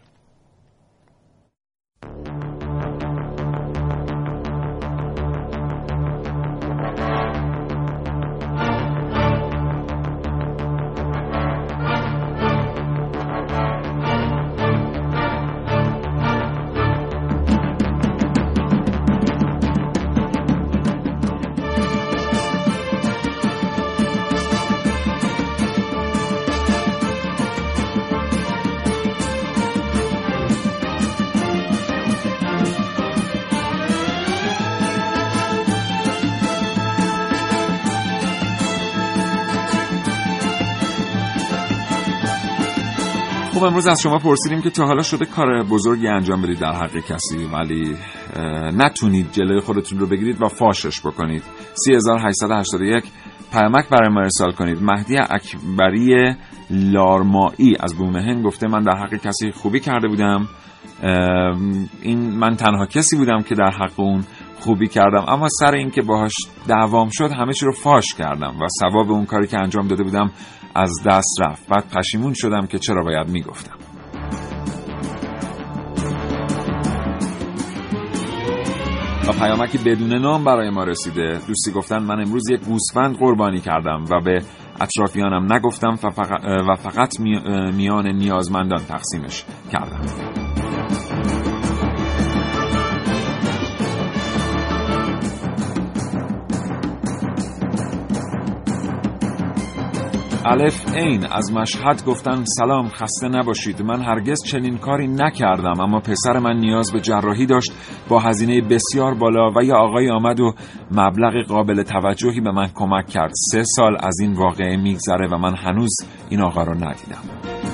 خب امروز از شما پرسیدیم که تا حالا شده کار بزرگی انجام بدید در حق کسی ولی نتونید جلوی خودتون رو بگیرید و فاشش بکنید. 3881 پیامک برای ما ارسال کنید. مهدی اکبری لارمایی از بومهن گفته من در حق کسی خوبی کرده بودم. این من تنها کسی بودم که در حق اون خوبی کردم. اما سر اینکه باهاش دعوام شد همه چی رو فاش کردم و ثواب اون کاری که انجام داده بودم از دست رفت. بعد پشیمون شدم که چرا باید می‌گفتم. و پیامکی بدون نام برای ما رسیده. دوستی گفتن من امروز یک گوسفند قربانی کردم و به اطرافیانم نگفتم و فقط, میان نیازمندان تقسیمش کردم. الف عین. از مشهد گفتن سلام خسته نباشید. من هرگز چنین کاری نکردم اما پسر من نیاز به جراحی داشت با هزینه بسیار بالا و یه آقای آمد و مبلغ قابل توجهی به من کمک کرد. سه سال از این واقعه میگذره و من هنوز این آقا رو ندیدم.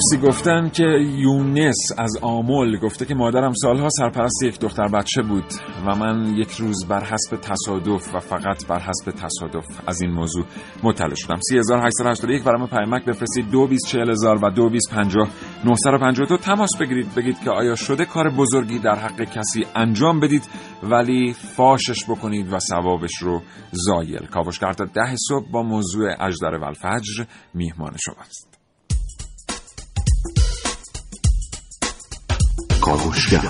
دوستی گفتن که یونس از آمل گفته که مادرم سالها سرپرست یک دختر بچه بود و من یک روز بر حسب تصادف و فقط بر حسب تصادف از این موضوع مطلع شدم. 3881 برام پیامک بفرستید. 224000 و 2250 تماس بگیرید. بگید که آیا شده کار بزرگی در حق کسی انجام بدید ولی فاشش بکنید و ثوابش رو زایل. کاوشگر تا ده صبح با موضوع اجدر و الفجر میهمان شماست کاوشگر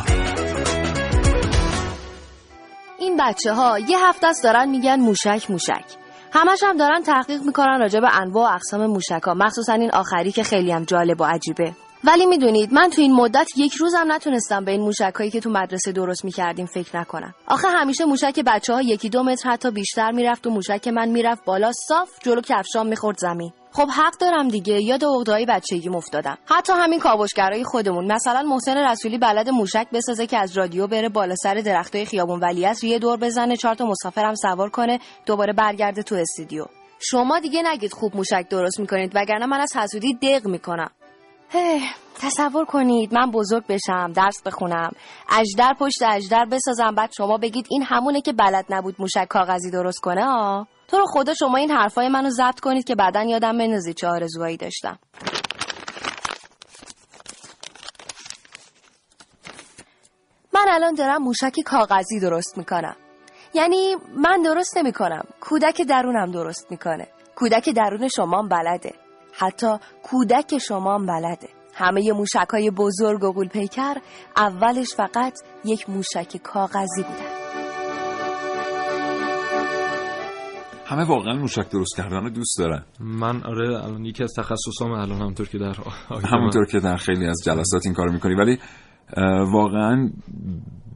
این بچه ها یه هفته است دارن میگن موشک موشک. همش هم دارن تحقیق می‌کنن راجع به انواع و اقسام موشک ها مخصوصا این آخری که خیلی هم جالب و عجیبه. ولی می‌دونید من تو این مدت یک روزم نتونستم به این موشک هایی که تو مدرسه درست می‌کردیم فکر نکنم. آخه همیشه موشک بچه ها یکی دو متر حتی بیشتر می‌رفت و موشک من می‌رفت بالا صاف جلو کفشام می‌خورد زمین. خب حق دارم دیگه یاد عقده‌های بچگیم افتادم حتی همین کاوشگرای خودمون مثلا محسن رسولی بلد موشک بسازه که از رادیو بره بالا سر درختای خیابون ولیعصر یه دور بزنه چهار تا مسافرم سوار کنه دوباره برگرده تو استودیو. شما دیگه نگید خوب موشک درست می‌کنید وگرنه من از حسودی دق می‌کنم. تصور کنید من بزرگ بشم درس بخونم اجدر پشت اجدر بسازم بعد شما بگید این همونه که بلد نبود موشک کاغذی درست کنه ها تو رو خدا شما این حرفای منو ضبط کنید که بعدا یادم بندازید چه آرزوهایی داشتم. من الان دارم موشکی کاغذی درست می‌کنم. یعنی من درست نمی‌کنم. کودک درونم درست می‌کنه. کودک درون شما بلده. حتی کودک شما بلده. همه موشک های بزرگ و پیکر اولش فقط یک موشک کاغذی بودن. همه واقعا موشک درست کردن رو دوست دارن. من آره الان یکی از تخصصام الان همونطور که در همونطور که در خیلی از جلسات این کارو می‌کنی. ولی واقعا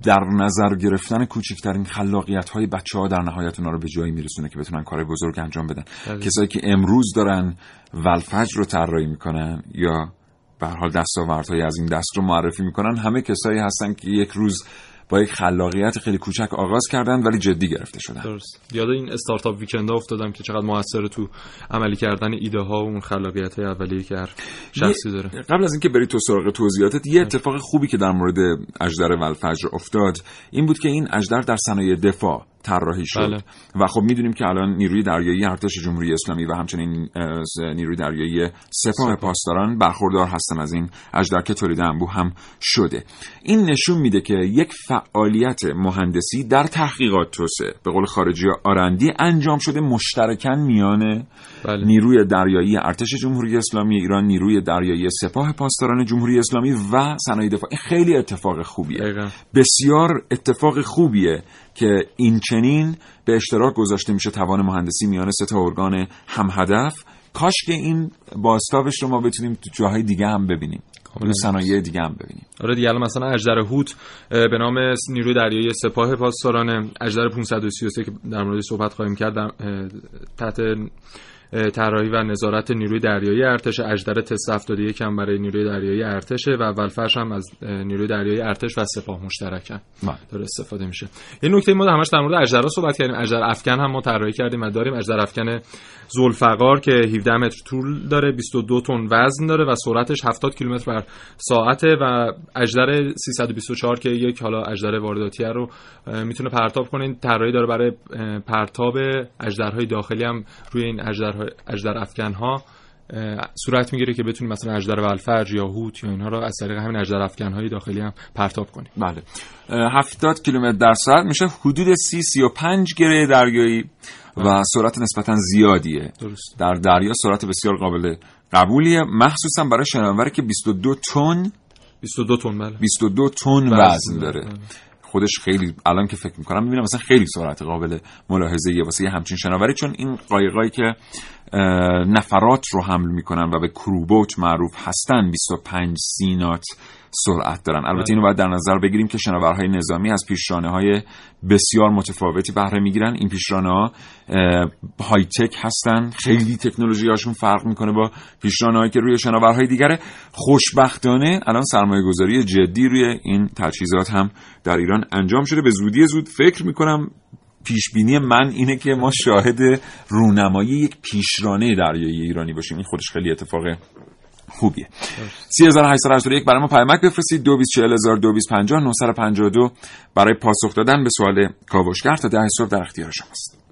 در نظر گرفتن کوچکترین خلاقیت های بچه ها در نهایت اونا رو به جایی میرسونه که بتونن کار بزرگ انجام بدن بله. کسایی که امروز دارن ولفجر رو طراحی می‌کنن یا به هر حال دستاوردهای از این دست رو معرفی می‌کنن همه کسایی هستن که یک روز با یک خلاقیت خیلی کوچک آغاز کردن ولی جدی گرفته شدن. درست. یاد این استارتاپ ویکند افتادم که چقدر موثر تو عملی کردن ایده ها و اون خلاقیت های اولیه که هر شخصی داره. قبل از اینکه بری تو سراغ توضیحاتت یه اتفاق خوبی که در مورد اجدر والفجر افتاد این بود که این اجدر در صنایع دفاع طراحی شد. بله. و خب می‌دونیم که الان نیروی دریایی ارتش جمهوری اسلامی و همچنین نیروی دریایی سپاه پاسداران برخوردار هستن از این اجدر که تولید انبوه هم شده. این نشون میده که یک فعالیت مهندسی در تحقیقات توسعه به قول خارجی آرندی انجام شده مشترکاً میان بله. نیروی دریایی ارتش جمهوری اسلامی ایران نیروی دریایی سپاه پاسداران جمهوری اسلامی و صنایع دفاع. این خیلی اتفاق خوبیه. دقیقا. بسیار اتفاق خوبیه که این چنین به اشتراک گذاشته میشه توان مهندسی میان سه تا ارگان هم هدف. کاش که این باستابش رو ما بتونیم تو جاهای دیگه هم ببینیم. صنایع دیگه هم ببینیم. آره دیگه الان مثلا اجدر هوت به نام نیروی دریایی سپاه پاسداران اجدر 533 که در مورد صحبت خواهیم کرد در- تحت طراحی و نظارت نیروی دریایی ارتش اجدر تست 71 هم برای نیروی دریایی ارتشه و ولفش هم از نیروی دریایی ارتش و سپاه مشترکن. بله. داره استفاده میشه. یه نکته ما همش در مورد اجدرها صحبت کردیم. اجدر افکن هم ما طراحی کردیم و داریم. اجدر افکن زلفقار که 17 متر طول داره 22 تن وزن داره و سرعتش 70 کیلومتر بر ساعته و اجدر 324 که یک حالا اجدر وارداتی رو می‌تونه پرتاب کنه. این طراحی داره برای پرتاب اجدرهای داخلی هم روی این اجدرهای اجدر افکن ها صورت می‌گیره که بتونیم مثلا اجدر ولفج یا هوت یا اینها رو از طریق همین اجدر افکن های داخلی هم پرتاب کنیم. بله. اه، 70 کیلومتر در ساعت میشه حدود 30 35 گره دریایی و سرعت نسبتا زیادیه. درست. در دریا سرعت بسیار قابل قبولیه. مخصوصا برای شناوری که 22 تن 22 تن بله. 22 تن وزن داره. داره خودش خیلی الان که فکر می‌کنم می‌بینم مثلا خیلی سرعت قابل ملاحظه یه واسه یه همچین شناوری چون این قایقایی که نفرات رو حمل می‌کنن و به کروبوت معروف هستن 25 سینات سرعت دارن. البته اینو باید در نظر بگیریم که شناورهای نظامی از پیشرانه های بسیار متفاوتی بهره می‌گیرن. این پیشرانه ها های تک هستن. خیلی تکنولوژی هاشون فرق می‌کنه با پیشرانه هایی که روی شناورهای دیگره. خوشبختانه الان سرمایه گذاری جدی روی این تجهیزات هم در ایران انجام شده. به زودی زود فکر می‌کنم پیش بینی من اینه که ما شاهد رونمایی یک پیشرانه دریایی ایرانی باشیم. این خودش خیلی اتفاق خوبیه. 3881 برای ما پیامک بفرستید. 224000 952 برای پاسخ دادن به سوال کاوشگر تا ده صبح در اختیار شماست.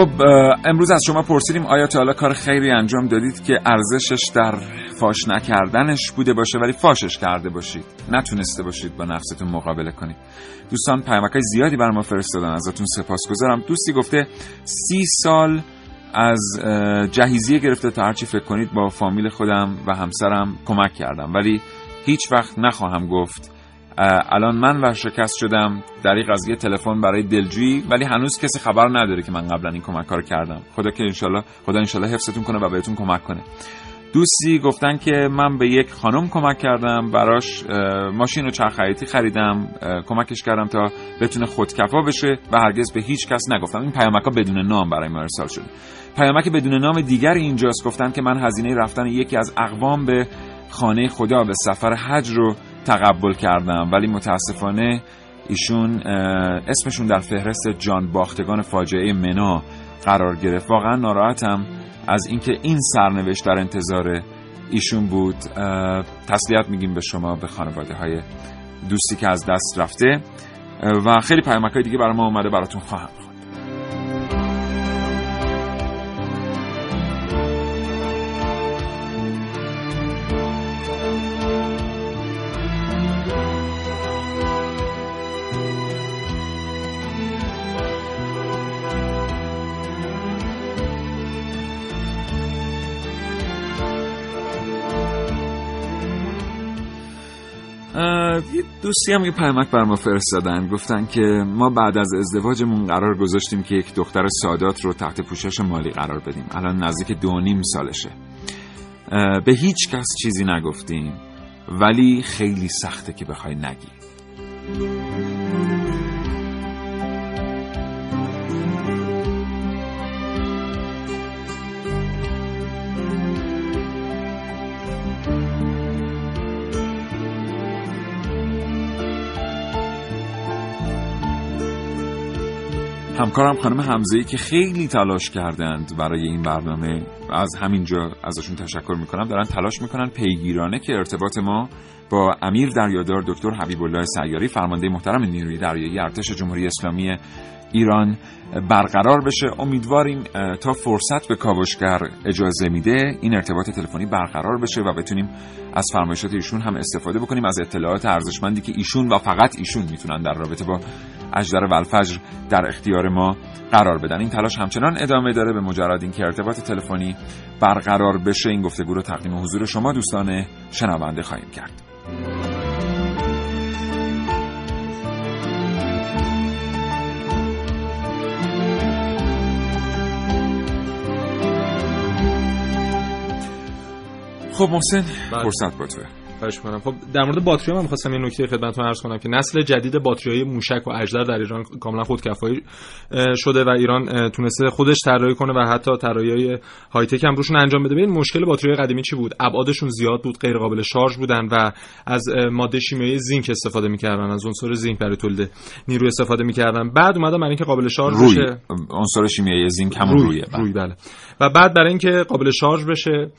خب امروز از شما پرسیدیم آیا تا حالا کار خیری انجام دادید که ارزشش در فاش نکردنش بوده باشه؟ ولی فاشش کرده باشید. نتونسته باشید با نفستون مقابله کنید. دوستان پیامکای زیادی بر ما فرستادن. ازتون سپاسگزارم. دوستی گفته سی سال از جهیزیه گرفته تا هرچی فکر کنید با فامیل خودم و همسرم کمک کردم. ولی هیچ وقت نخواهم گفت الان من ورشکست شدم در این قضیه تلفن برای دلجویی ولی هنوز کسی خبر نداره که من قبلا این کمک کار کردم. خدا که انشالله خدا انشالله حفظتون کنه و بهتون کمک کنه. دوستی گفتن که من به یک خانم کمک کردم براش ماشین و چرخ خریدم کمکش کردم تا بتونه خودکفا بشه و هرگز به هیچ کس نگفتم. این پیامک ها بدون نام برای ما ارسال شده. پیامک بدون نام دیگر اینجاست گفتن که من هزینه رفتن یکی از اقوام به خانه خدا به سفر حج رو تقبل کردم. ولی متاسفانه ایشون اسمشون در فهرست جان باختگان فاجعه منا قرار گرفت. واقعا ناراحتم از اینکه این سرنوشت در انتظار ایشون بود. تسلیت میگیم به شما به خانواده های دوستی که از دست رفته. و خیلی پیامک های دیگه برای ما اومده براتون خواهم. دوستی هم یه پیامک بر ما فرستادن. گفتن که ما بعد از ازدواجمون قرار گذاشتیم که یک دختر سادات رو تحت پوشش مالی قرار بدیم. الان نزدیک دو نیم سالشه. به هیچ کس چیزی نگفتیم ولی خیلی سخته که بخوای نگی. همکارم خانم حمزه که خیلی تلاش کردند برای این برنامه از همینجا ازشون تشکر می‌کنم. دارن تلاش می‌کنن پیگیرانه که ارتباط ما با امیر دریادار دکتر حبیب الله سیاری فرمانده محترم نیروی دریایی ارتش جمهوری اسلامی ایران برقرار بشه. امیدواریم تا فرصت به کاوشگر اجازه میده این ارتباط تلفنی برقرار بشه و بتونیم از فرمایشات ایشون هم استفاده بکنیم از اطلاعات ارزشمندی که ایشون و فقط ایشون می‌تونن در رابطه با اجدر ولفجر در اختیار ما قرار بدن. این تلاش همچنان ادامه داره. به مجرد اینکه ارتباط تلفنی برقرار بشه این گفتگو رو تقدیم حضور شما دوستان شنونده خواهیم کرد. خب محسن بله. فرصت با توه. خواهش کنم خب در مورد باتری من می‌خواستم یه نکته خدمتتون عرض کنم که نسل جدید باتری‌های موشک و اجدر در ایران کاملا خودکفایی شده و ایران تونسته خودش طراحی کنه و حتی طراحی‌های های تک هم روشون انجام بده. ببین مشکل باتری‌های قدیمی چی بود؟ ابعادشون زیاد بود غیر قابل شارژ بودن و از ماده شیمیایی زینک استفاده می‌کردن از عنصر زینک برای تولید نیرو استفاده می‌کردن. بعد اومدن برای اینکه قابل شارژ روی. بشه. عنصر شیمیایی زینک هم روی, رویه روی بله. و بعد برای اینکه قابل شارژ بشه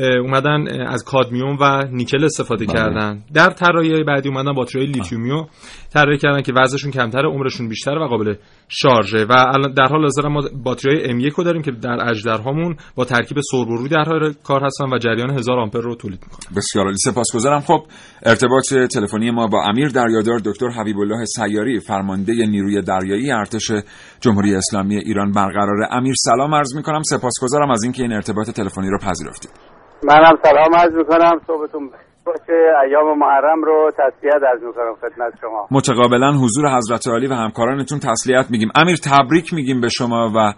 اومدن از کادمیوم و نیکل استفاده بله. کردن. در طراحی بعدی اومدن باتری لیتیومی رو. طراحی کردن که وزنشون کمتره عمرشون بیشتره و قابل شارژه. و الان در حال حاضر ما باتری M1 رو داریم که در اژدرهامون با ترکیب سرب و روی در حال کار هستن و جریان 1000 آمپر رو تولید می‌کنن. بسیار عالی. سپاسگزارم. خب ارتباط تلفنی ما با امیر دریادار دکتر حبیب الله سیاری فرمانده نیروی دریایی ارتش جمهوری اسلامی ایران برقرار امیر سلام عرض می‌کنم. سپاسگزارم از اینکه این ارتباط تلفنی رو پذیرفتید. منم سلام عرض می‌کنم. صبحتون باشه. ایام محرم رو تسلیت عرض می‌کنم خدمت شما. متقابلا حضور حضرت عالی و همکارانتون تسلیت میگیم. امیر تبریک میگیم به شما و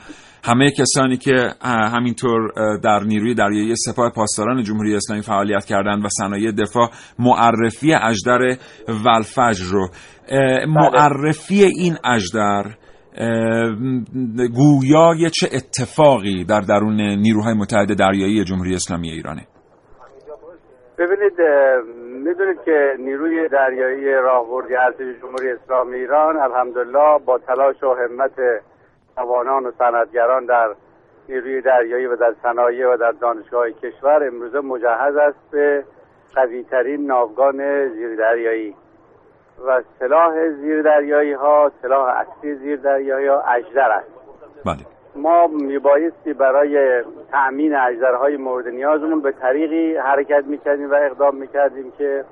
همه کسانی که همینطور در نیروی دریایی سپاه پاسداران جمهوری اسلامی فعالیت کردند و صنایع دفاع معرفی اجدر ولفجر رو. اه، معرفی این اجدر گویای چه اتفاقی در درون نیروهای متحد دریایی جمهوری اسلامی ایرانه؟ ببینید می‌دونید که نیروی دریایی راهبردی ارتش جمهوری اسلامی ایران الحمدلله با تلاش و همت جوانان و صنعتگران در نیروی دریایی و در صنایع و در دانشگاه کشور امروزه مجهز است به قویترین ناوگان زیردریایی. و سلاح زیردریایی ها سلاح اصلی زیردریایی ها اجدر است. بله. ما میبایستی برای تأمین اجدرهای مورد نیازمون به طریقی حرکت می‌کردیم و اقدام می‌کردیم که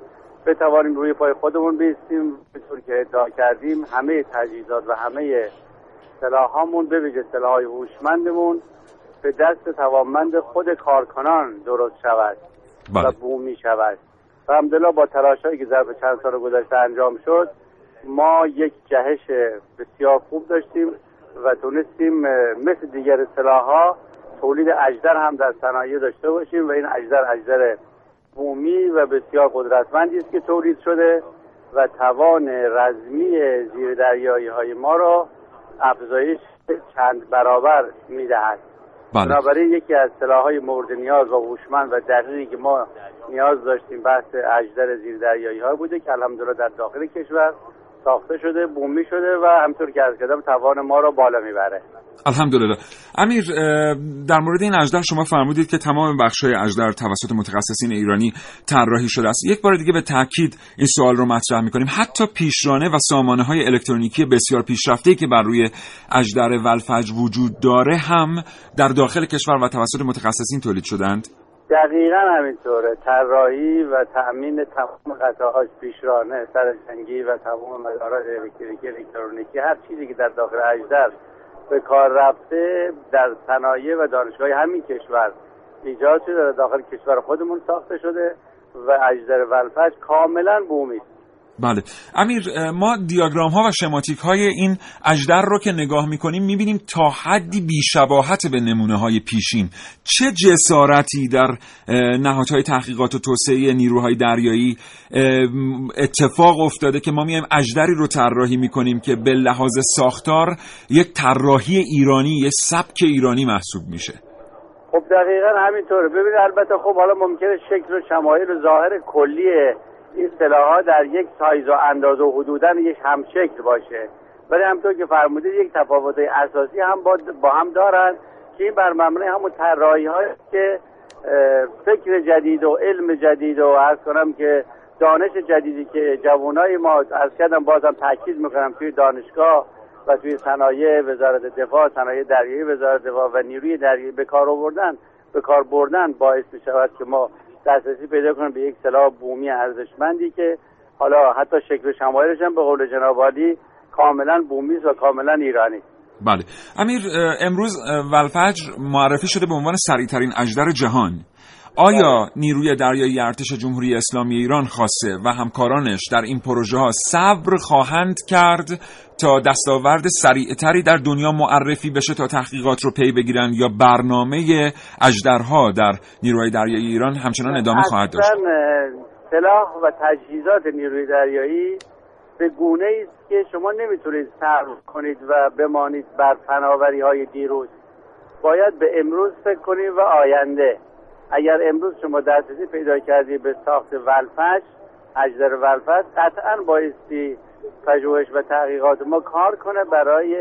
بتوانیم روی پای خودمون بیستیم. به طور که ادعا کردیم همه تجهیزات و همه سلاحامون به ویژه سلاحهای هوشمندمون به دست توانمند خود کارکنان درست شود و بومی شود. و الحمدلله با تلاشهایی که ظرف چند سال گذشته انجام شد ما یک جهش بسیار خوب داشتیم و تونستیم مثل دیگر سلاحها تولید اجدر هم در صنایع داشته باشیم و این اجدر اجدر بومی و بسیار قدرتمندی است که تولید شده و توان رزمی زیر دریایی های ما را افزایش چند برابر می‌دهد. بله. بنابراین یکی از سلاحهای مورد نیاز و هوشمند و دقیقی که ما نیاز داشتیم بحث اجدر زیر دریایی ها بوده که الحمدلله در داخل کشور ساخته شده بومی شده و همطور که از کردم توان ما را بالا می‌بره الحمدلله. امیر در مورد این اجدر شما فرمودید که تمام بخش‌های اجدر توسط متخصصین ایرانی طراحی شده است. یک بار دیگه به تاکید این سوال رو مطرح می‌کنیم. حتی پیشرانه و سامانه‌های الکترونیکی بسیار پیشرفته‌ای که بر روی اجدر ولفج وجود داره هم در داخل کشور و توسط متخصصین تولید شدند دقیقا همینطوره. طراحی و تأمین تمام قطعهاش پیشرانه سرجنگی و تمام مدارات الکتریکی الکترونیکی هر چیزی که در داخل اجدر به کار رفته در صنایع و دانشگاه همین کشور ایجاد شده داخل کشور خودمون ساخته شده و اجدر ولفج کاملا بومی است. بله. امیر ما دیاگرام ها و شماتیک های این اجدر رو که نگاه می‌کنیم می‌بینیم تا حدی بیشباهت به نمونه های پیشین. چه جسارتی در نهادهای تحقیقات و توسعه نیروهای دریایی اتفاق افتاده که ما میایم اجدری رو طراحی می‌کنیم که به لحاظ ساختار یک طراحی ایرانی یک سبک ایرانی محسوب میشه. خب دقیقا همینطوره. ببینید البته خب حالا ممکنه شکل و شمایل و ظاهر کلی این در یک سایز و اندازه و حدودا یک همشکل باشه. ولی همطور که فرمودید یک تفاوت اساسی هم با, با هم دارن که این بر مبنای همون طراحی که فکر جدید و علم جدید و عرض کنم که دانش جدیدی که جوانای ما از کردم بازم تاکید می‌کنم توی دانشگاه و توی صنایع وزارت دفاع صنایع دریایی وزارت دفاع و نیروی دریایی به کار آوردن به کار بردن باعث می شود که ما دسترسی پیدا کنیم به یک سلاح بومی ارزشمندی که حالا حتی شکل شمایلش هم به قول جناب عالی کاملا بومی و کاملا ایرانی. بله. امیر امروز ولفجر معرفی شده به عنوان سریعترین اجدر جهان. آیا نیروی دریایی ارتش جمهوری اسلامی ایران خاصه و همکارانش در این پروژه ها صبر خواهند کرد تا دستاورد سریعتری در دنیا معرفی بشه تا تحقیقات رو پی بگیرن یا برنامه اجدرها در نیروهای دریایی ایران همچنان ادامه خواهد داشت؟ سلاح و تجهیزات نیروی دریایی به گونه است که شما نمی‌تونید صبر کنید و بمانید بر فناوری های دیروز. باید به امروز فکر کنید و آینده. اگر امروز شما دسترسی پیدا کردی به ساخت ولفج اجدر ولفج قطعا بایستی پژوهش و تحقیقات ما کار کنه برای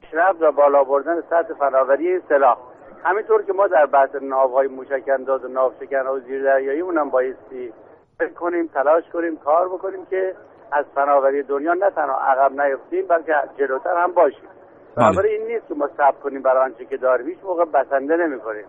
پیشرفت و بالا بردن سطح فناوری این سلاح. همینطور که ما در بحث ناوهای موشک انداز و ناو شکن و زیر دریایی اونم بایستی فکر کنیم تلاش کنیم کار بکنیم که از فناوری دنیا نه تنها عقب نیفتیم بلکه جلوتر هم باشیم. بنابراین این نیست که ما صبر کنیم برای آنچه که داریم هیچ موقع بسنده نمی کنیم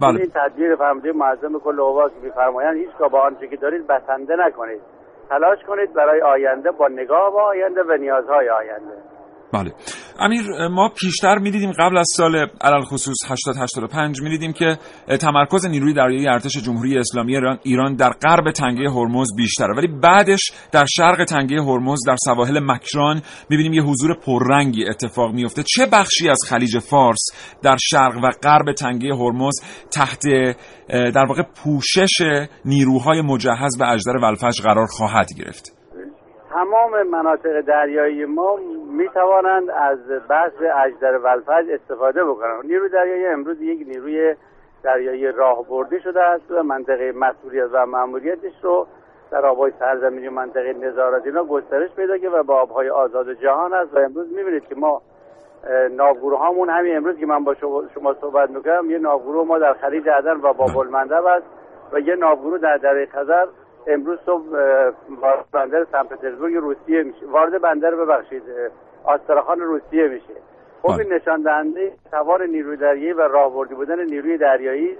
بله. این تدبیر فرمانده معظم کل اوقات میفرمایند هیچ با آنچه که دارید بسنده نکنید تلاش کنید برای آینده با نگاه به آینده و نیازهای آینده بله. امیر ما پیشتر می‌دیدیم قبل از سال علل خصوص 80 85 می‌دیدیم که تمرکز نیروی دریایی ارتش جمهوری اسلامی ایران در غرب تنگه هرمز بیشتره. ولی بعدش در شرق تنگه هرمز در سواحل مکران می‌بینیم یه حضور پررنگی اتفاق میفته چه بخشی از خلیج فارس در شرق و غرب تنگه هرمز تحت در واقع پوشش نیروهای مجهز به اجدر ولفج قرار خواهد گرفت؟ تمام مناطق دریایی ما می توانند از بحث اجدر ولفج استفاده بکنند. نیروی دریایی امروز یک نیروی دریایی راه برده شده است و منطقه مسئولیت و مأموریتش رو در آبهای سرزمینی و منطقه نظارت اینا گسترش پیدا که و با آبهای آزاد جهان است و امروز می‌بینید که ما ناوگروه هامون همین امروز که من با شما صحبت می‌کنم یه ناوگروه ما در خلیج عدن و بابل مندب است و یه ناوگروه در دره خزر امروز صبح وارد بندر سن پترزبورگ روسیه میشه. وارد بندر ببخشید آستراخان روسیه میشه. خب این نشان دهنده سوار نیروی دریایی و راهبردی بودن نیروی دریایی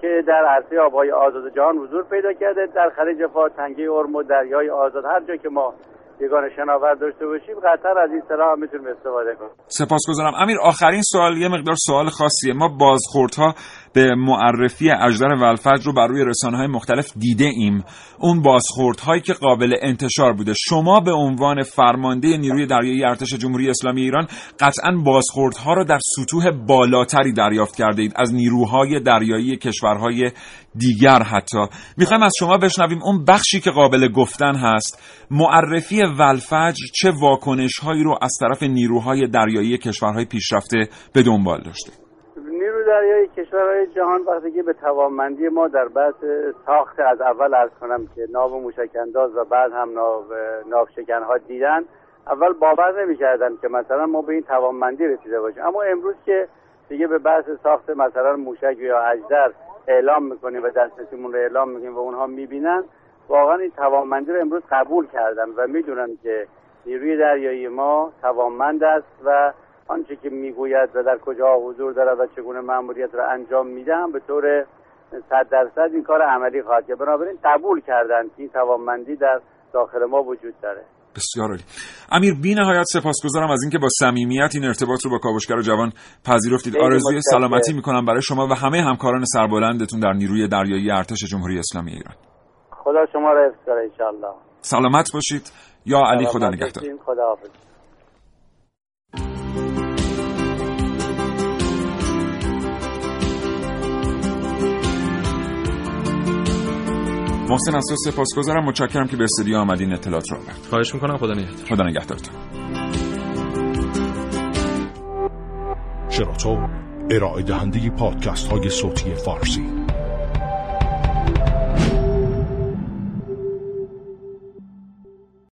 که در عرصه آبهای آزاد جهان حضور پیدا کرده در خلیج فارس تنگه ارم دریای آزاد هر جا که ما یگان شناور داشته باشیم قطر از این سلاح می‌تونیم استفاده کنیم. سپاسگزارم. امیر آخرین سوال یه مقدار سوال خاصیه. ما بازخوردها به معرفی اجدر ولفج رو بر روی رسانه های مختلف دیده ایم. اون بازخوردهایی که قابل انتشار بوده. شما به عنوان فرمانده نیروی دریایی ارتش جمهوری اسلامی ایران قطعا بازخوردها رو در سطوح بالاتری دریافت کرده اید از نیروهای دریایی کشورهای دیگر حتی. می‌خوایم از شما بشنویم اون بخشی که قابل گفتن هست. معرفی ولفجر چه واکنش هایی رو از طرف نیروهای دریایی کشورهای پیشرفته به دنبال داشته؟ دریایی کشورهای جهان وقتی که به توانمندی ما در بحث ساخت از اول ارز کنم که ناو موشک انداز و بعد هم ناو, ناو شکن ها دیدن. اول باور نمی‌کردن که مثلا ما به این توانمندی رسیده باشیم. اما امروز که دیگه به بحث ساخت مثلا موشک یا اجدر اعلام می‌کنیم و دسترسیمون رو اعلام می‌کنیم و اونها می‌بینن واقعا این توانمندی رو امروز قبول کردن و می‌دونن که نیروی دریایی ما توانمند است و آنچه که می‌گوید و در کجا حضور دارد و چگونه مأموریت را انجام میده هم به طور صد درصد این کار عملی خواهد کرد. بنابراین قبول کردن که این توانمندی در داخل ما وجود داره. بسیار عالی. امیر بی نهایت سپاسگزارم از اینکه با صمیمیت این ارتباط رو با کاوشگر جوان پذیرفتید. آرزوی سلامتی می‌کنم برای شما و همه همکاران سربلندتون در نیروی دریایی ارتش جمهوری اسلامی ایران. خدا شما را حفظ کنه سلامت باشید. یا علی خدا نگهدار. خدا محسن اساس سپاسگزارم. متشکرم که به استودیو آمدین. اطلاعات رو آورد خواهش می‌کنم. خدا نگهدار. خدا نگهدارتون شراطو ارائه دهنده پادکست های صوتی فارسی.